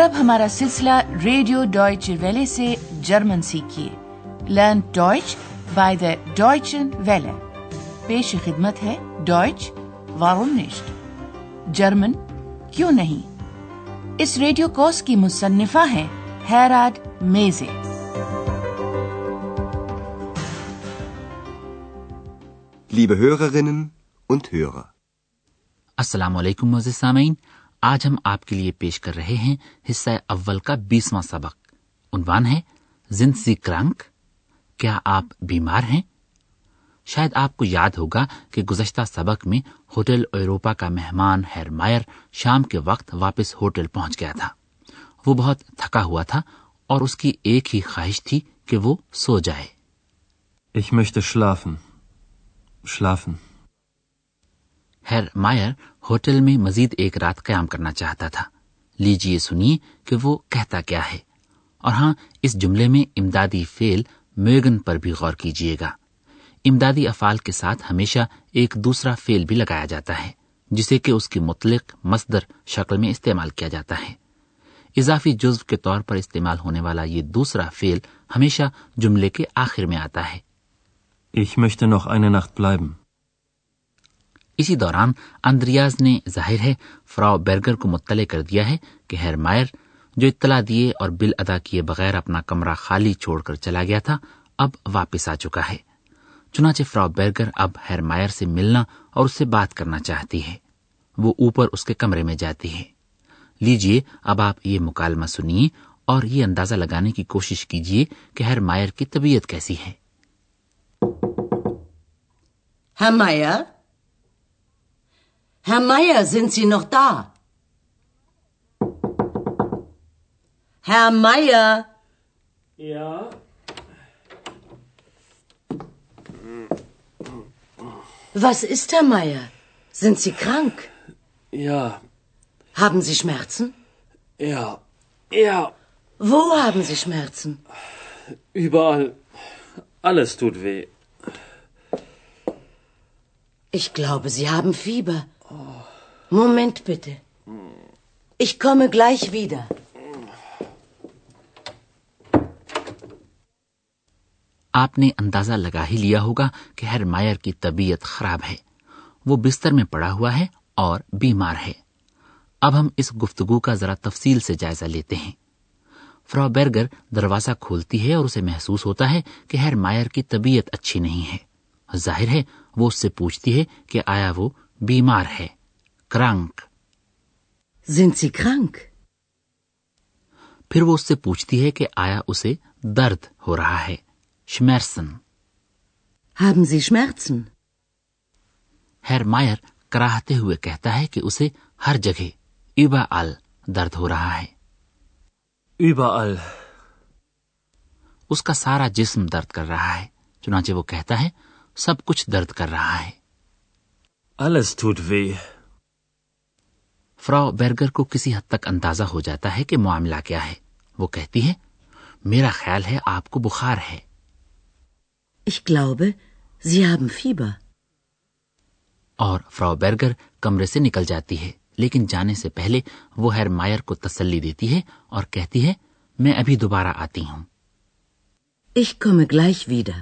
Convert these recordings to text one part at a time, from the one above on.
اور اب ہمارا سلسلہ ریڈیو ڈوائچ ویلے سے German سیکھیے۔ Learn Deutsch by the Deutschen Welle. پیش خدمت ہے ڈوائچ وارونسٹ جرمن کیوں نہیں؟ اس ریڈیو کوس کی مصنفہ ہیں Herod Meese. Liebe Hörerinnen und Hörer. السلام علیکم مزید سامعین آج ہم آپ کے لیے پیش کر رہے ہیں حصہ اول کا بیسواں سبق عنوان ہے زنسی کرانک، کیا آپ بیمار ہیں شاید آپ کو یاد ہوگا کہ گزشتہ سبق میں ہوٹل ایروپا کا مہمان ہیرمائر شام کے وقت واپس ہوٹل پہنچ گیا تھا وہ بہت تھکا ہوا تھا اور اس کی ایک ہی خواہش تھی کہ وہ سو جائے ich möchte schlafen. Schlafen. ہیر مائر ہوٹل میں مزید ایک رات قیام کرنا چاہتا تھا۔ لیجیے سنیے کہ وہ کہتا کیا ہے۔ اور ہاں اس جملے میں امدادی فیل میگن پر بھی غور کیجیے گا۔ امدادی افعال کے ساتھ ہمیشہ ایک دوسرا فیل بھی لگایا جاتا ہے، جسے کہ اس کی مطلق مصدر شکل میں استعمال کیا جاتا ہے۔ اضافی جزو کے طور پر استعمال ہونے والا یہ دوسرا فیل ہمیشہ جملے کے آخر میں آتا ہے۔ Ich möchte noch eine Nacht bleiben. اسی دوران اندریاز نے ظاہر ہے فراو بیرگر کو مطلع کر دیا ہے کہ ہیر مائر، جو اطلاع دیے اور بل ادا کیے بغیر اپنا کمرہ خالی چھوڑ کر چلا گیا تھا، اب واپس آ چکا ہے۔ چنانچہ فراو بیرگر اب ہیر مائر سے ملنا اور اس سے بات کرنا چاہتی ہے۔ وہ اوپر اس کے کمرے میں جاتی ہے۔ لیجیے اب آپ یہ مکالمہ سنیے اور یہ اندازہ لگانے کی کوشش کیجیے کہ ہیر مائر کی طبیعت کیسی ہے۔ Herr Meier, sind Sie noch da? Herr Meier? Ja, Was ist, Herr Meier? Sind Sie krank? ja, Haben Sie Schmerzen? ja, ja, Wo haben Sie Schmerzen? überall. Alles tut weh. Ich glaube, Sie haben Fieber. Moment bitte. Ich komme gleich wieder. آپ نے اندازہ لگا ہی لیا ہوگا کہ ہر مائر کی طبیعت خراب ہے۔ وہ بستر میں پڑا ہوا ہے اور بیمار ہے۔ اب ہم اس گفتگو کا ذرا تفصیل سے جائزہ لیتے ہیں۔ فرا برگر دروازہ کھولتی ہے اور اسے محسوس ہوتا ہے کہ ہر مائر کی طبیعت اچھی نہیں ہے۔ ظاہر ہے وہ اس سے پوچھتی ہے کہ آیا وہ بیمار ہے۔ کrank sind sie krank? پھر وہ اس سے پوچھتی ہے کہ آیا اسے درد ہو رہا ہے شمیرسن haben sie schmerzen? ہیر مائر کراہتے ہوئے کہتا ہے کہ اسے ہر جگہ ایبا آل درد ہو رہا ہے ایبا آل اس کا سارا جسم درد کر رہا ہے چنانچہ وہ کہتا ہے سب کچھ درد کر رہا ہے alles tut weh. Frau Berger کو کسی حد تک اندازہ ہو جاتا ہے کہ معاملہ کیا ہے وہ کہتی ہے میرا خیال ہے آپ کو بخار ہے Ich glaube, Sie haben Fieber. اور فرا برگر کمرے سے نکل جاتی ہے لیکن جانے سے پہلے وہ ہیر مائر کو تسلی دیتی ہے اور کہتی ہے میں ابھی دوبارہ آتی ہوں Ich komme gleich wieder.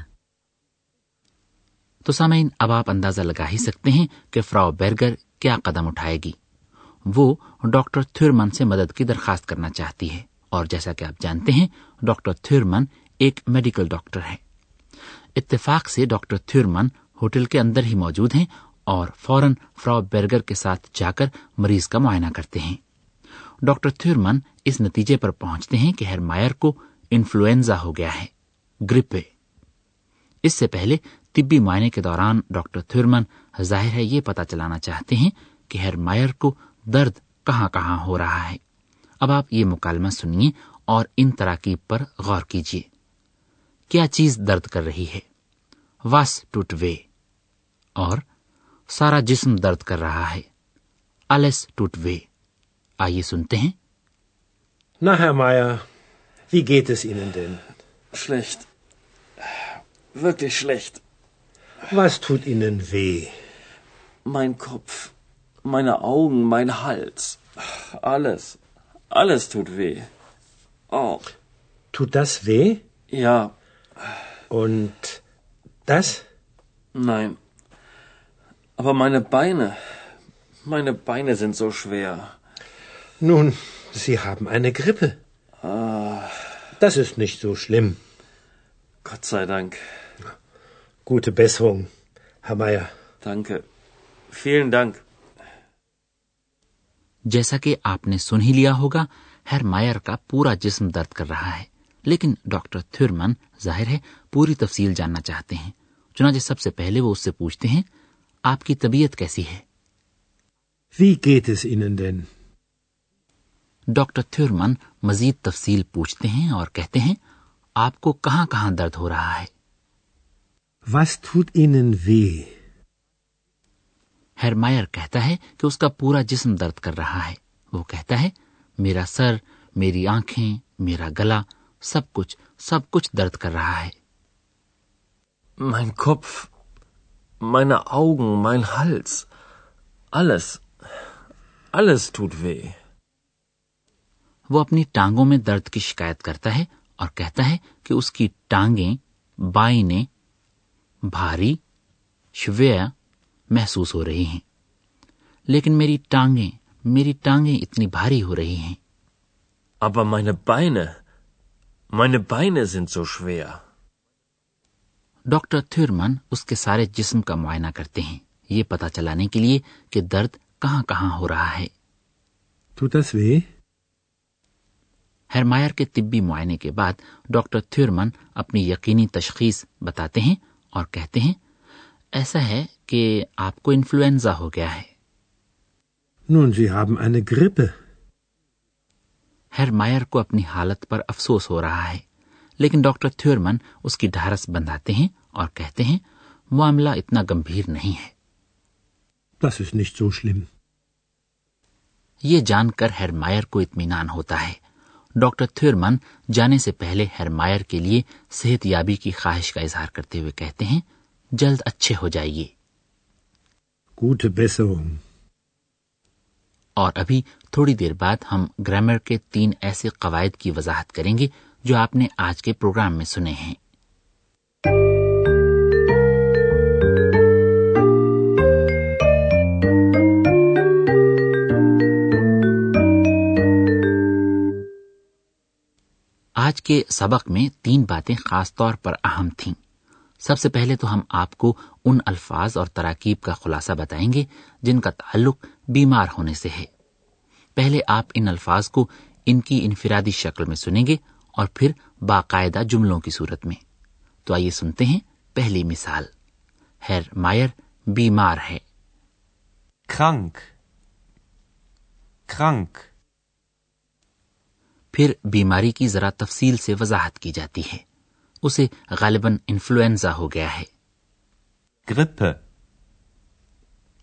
تو سامعین اب آپ اندازہ لگا ہی سکتے ہیں کہ فرا برگر کیا قدم اٹھائے گی وہ ڈاکٹر تھیورمن سے مدد کی درخواست کرنا چاہتی ہے اور جیسا کہ آپ جانتے ہیں، ڈاکٹر تھیورمن ایک میڈیکل ڈاکٹر ہے اتفاق سے ڈاکٹر تھیورمن ہوٹل کے اندر ہی موجود ہیں اور فوراً فرا برگر کے ساتھ جا کر مریض کا معائنہ کرتے ہیں۔ ڈاکٹر تھورمن اس نتیجے پر پہنچتے ہیں کہ ہیر مائر کو انفلوئنزا ہو گیا ہے گرپے اس سے پہلے طبی معائنے کے دوران ڈاکٹر تھیورمن ظاہر ہے یہ پتا چلانا چاہتے ہیں کہ ہیر مائر کو درد کہاں کہاں ہو رہا ہے اب آپ یہ مکالمہ سنیے اور ان تراکیب پر غور کیجیے کیا چیز درد کر رہی ہے واس ٹوٹ وے اور سارا جسم درد کر رہا ہے الس ٹوٹ وے آئیے سنتے ہیں نہ ہے مایا Wie geht es Ihnen denn? Schlecht. Wirklich schlecht. Was tut Ihnen weh? Mein Kopf. Meine Augen, mein Hals. Alles. Alles tut weh. Oh, Tut das weh? ja, Und das? nein. Aber meine Beine, meine Beine sind so schwer. Nun, Sie haben eine Grippe. Das ist nicht so schlimm. Gott sei Dank. Gute Besserung, Herr Meier. Danke. Vielen Dank. جیسا کہ آپ نے سن ہی لیا ہوگا ہیر مائر کا پورا جسم درد کر رہا ہے۔ لیکن ڈاکٹر تھرمن ظاہر ہے پوری تفصیل جاننا چاہتے ہیں۔ چنانچہ سب سے پہلے وہ اس سے پوچھتے ہیں آپ کی طبیعت کیسی ہے؟ ڈاکٹر تھرمن مزید تفصیل پوچھتے ہیں اور کہتے ہیں آپ کو کہاں کہاں درد ہو رہا ہے؟ Was tut Ihnen weh? ہیرمائر کہتا ہے کہ اس کا پورا جسم درد کر رہا ہے۔ وہ کہتا ہے میرا سر میری آنکھیں میرا گلا سب کچھ سب کچھ درد کر رہا ہے۔ وہ اپنی ٹانگوں میں درد کی شکایت کرتا ہے اور کہتا ہے کہ اس کی ٹانگیں بائیں بھاری شویہ محسوس ہو رہی ہیں۔ لیکن میری ٹانگیں میری ٹانگیں اتنی بھاری ہو رہی ہیں۔ اب ڈاکٹر تھرمن اس کے سارے جسم کا معائنہ کرتے ہیں۔ یہ پتا چلانے کے لیے کہ درد کہاں کہاں ہو رہا ہے۔ ہرمائر کے طبی معائنے کے بعد ڈاکٹر تھرمن اپنی یقینی تشخیص بتاتے ہیں اور کہتے ہیں ایسا ہے کہ آپ کو انفلوئنزا ہو گیا ہے۔ Nun, Sie haben eine Grippe. ہر مائر کو اپنی حالت پر افسوس ہو رہا ہے۔ لیکن ڈاکٹر تھیورمن اس کی ڈھارس بندھاتے ہیں اور کہتے ہیں معاملہ اتنا گمبھیر نہیں ہے۔ Das ist nicht so schlimm. یہ جان کر ہر مائر کو اطمینان ہوتا ہے۔ ڈاکٹر تھیورمن جانے سے پہلے ہر مائر کے لیے صحت یابی کی خواہش کا اظہار کرتے ہوئے کہتے ہیں جلد اچھے ہو جائیے۔ اور ابھی تھوڑی دیر بعد ہم گرامر کے تین ایسے قواعد کی وضاحت کریں گے جو آپ نے آج کے پروگرام میں سنے ہیں۔ آج کے سبق میں تین باتیں خاص طور پر اہم تھیں۔ سب سے پہلے تو ہم آپ کو ان الفاظ اور تراکیب کا خلاصہ بتائیں گے جن کا تعلق بیمار ہونے سے ہے۔ پہلے آپ ان الفاظ کو ان کی انفرادی شکل میں سنیں گے اور پھر باقاعدہ جملوں کی صورت میں۔ تو آئیے سنتے ہیں پہلی مثال۔ ہیر مائر بیمار ہے۔ کھانک پھر بیماری کی ذرا تفصیل سے وضاحت کی جاتی ہے۔ اسے غالباً انفلوئنزا ہو گیا ہے۔ گرپ.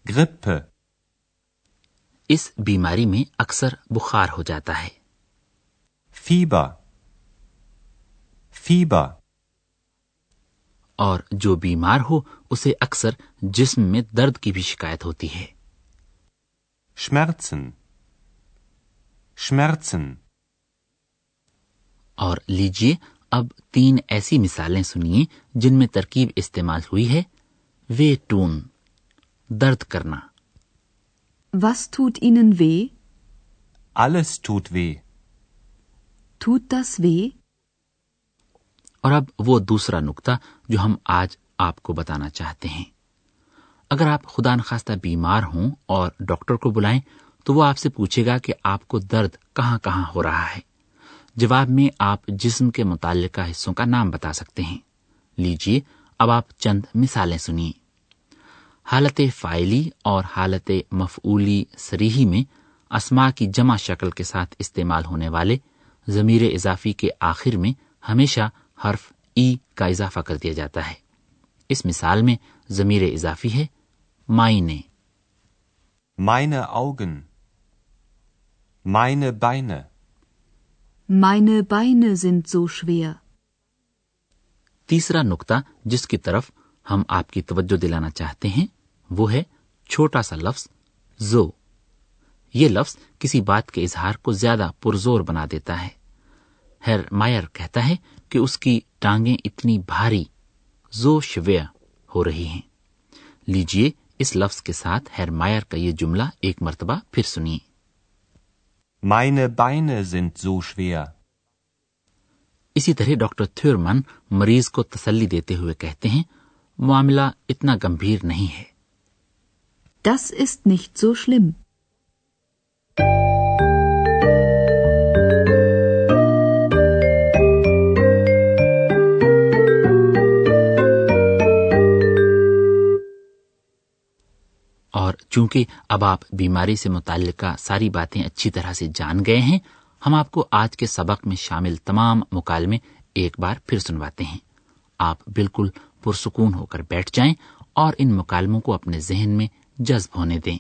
گرپ. اس بیماری میں اکثر بخار ہو جاتا ہے۔ فیبا۔ فیبا۔ اور جو بیمار ہو اسے اکثر جسم میں درد کی بھی شکایت ہوتی ہے۔ شمرتسن۔ شمرتسن۔ اور لیجیے اب تین ایسی مثالیں سنیے جن میں ترکیب استعمال ہوئی ہے وے ٹون درد کرنا Was tut Ihnen weh? Alles tut weh. Tut das weh? اور اب وہ دوسرا نقطہ جو ہم آج آپ کو بتانا چاہتے ہیں اگر آپ خدا نخواستہ بیمار ہوں اور ڈاکٹر کو بلائیں تو وہ آپ سے پوچھے گا کہ آپ کو درد کہاں کہاں ہو رہا ہے جواب میں آپ جسم کے متعلقہ حصوں کا نام بتا سکتے ہیں۔ لیجیے اب آپ چند مثالیں سنیے۔ حالت فائلی اور حالت مفعولی سریحی میں اسما کی جمع شکل کے ساتھ استعمال ہونے والے ضمیر اضافی کے آخر میں ہمیشہ حرف ای کا اضافہ کر دیا جاتا ہے۔ اس مثال میں ضمیر اضافی ہے مائنے مائنے اوگن۔ مائنے بائنے Meine Beine sind so schwer. تیسرا نقطہ جس کی طرف ہم آپ کی توجہ دلانا چاہتے ہیں، وہ ہے چھوٹا سا لفظ زو۔ یہ لفظ کسی بات کے اظہار کو زیادہ پرزور بنا دیتا ہے۔ ہر مائر کہتا ہے کہ اس کی ٹانگیں اتنی بھاری، زو شویہ ہو رہی ہیں۔ لیجیے اس لفظ کے ساتھ ہیر مائر کا یہ جملہ ایک مرتبہ پھر سنیے۔ Meine Beine sind so schwer. اسی طرح ڈاکٹر تھیورمن مریض کو تسلی دیتے ہوئے کہتے ہیں معاملہ اتنا گمبھیر نہیں ہے Das ist nicht so schlimm. چونکہ اب آپ بیماری سے متعلقہ ساری باتیں اچھی طرح سے جان گئے ہیں، ہم آپ کو آج کے سبق میں شامل تمام مکالمے ایک بار پھر سنواتے ہیں۔ آپ بالکل پرسکون ہو کر بیٹھ جائیں اور ان مکالموں کو اپنے ذہن میں جذب ہونے دیں۔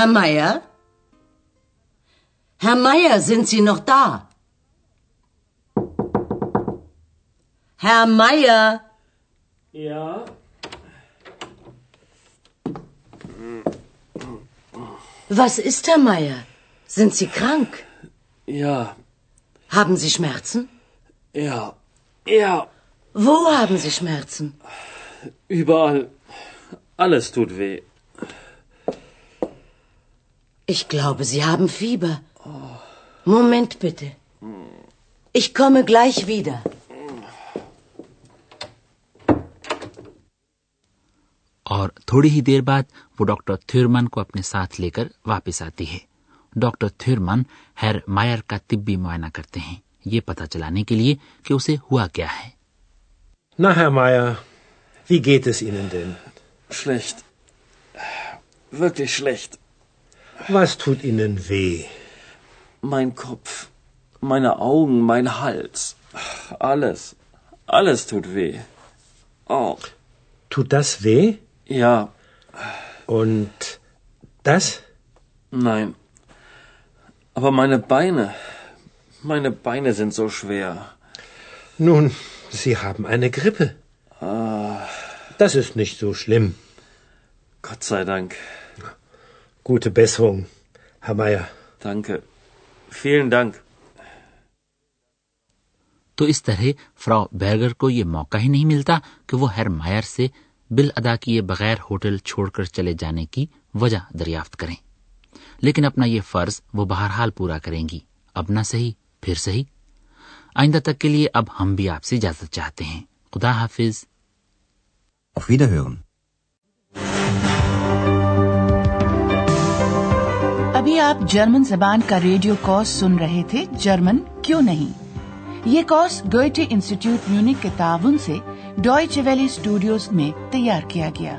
Herr Meier? Herr Meier, sind Sie noch da? Herr Meier? Ja? Was ist, Herr Meier? Sind Sie krank? Ja, Haben Sie Schmerzen? ja, ja. Wo haben Sie Schmerzen? Überall. Alles tut weh. Ich glaube, Sie haben Fieber. Moment bitte. Ich komme gleich wieder. اور تھوڑی ہی دیر بعد وہ doctor تھیورمن کو اپنے ساتھ لے کر واپس آتی ہے ڈاکٹر تھیورمن ہیر مائر کا طبی معائنہ کرتے ہیں یہ پتہ چلانے کے لیے کہ اسے ہوا کیا ہے Na, Herr Meier, wie geht es Ihnen denn? Schlecht. Wirklich schlecht. Was tut Ihnen weh? Mein Kopf, meine Augen, mein Hals. Alles. Alles tut weh. Oh, Tut das weh? ja, Und das? nein. Aber meine Beine, meine Beine sind so schwer. Nun, Sie haben eine Grippe. Das ist nicht so schlimm. Gott sei Dank. Gute Besserung, Herr Meier. Danke. Vielen Dank. تو اس طرح Frau Berger کو یہ موقع ہی نہیں ملتا کہ وہ ہیر مائر سے بل ادا کیے بغیر ہوٹل چھوڑ کر چلے جانے کی وجہ دریافت کریں لیکن اپنا یہ فرض وہ بہرحال پورا کریں گی اب نہ صحیح پھر صحیح آئندہ تک کے لیے اب ہم بھی آپ سے اجازت چاہتے ہیں خدا حافظ ابھی آپ جرمن زبان کا ریڈیو کورس سن رہے تھے، جرمن کیوں نہیں؟ یہ کورس گوئٹے انسٹیٹیوٹ میونک کے تعاون سے ڈوئچ ویلی اسٹوڈیوز میں تیار کیا گیا۔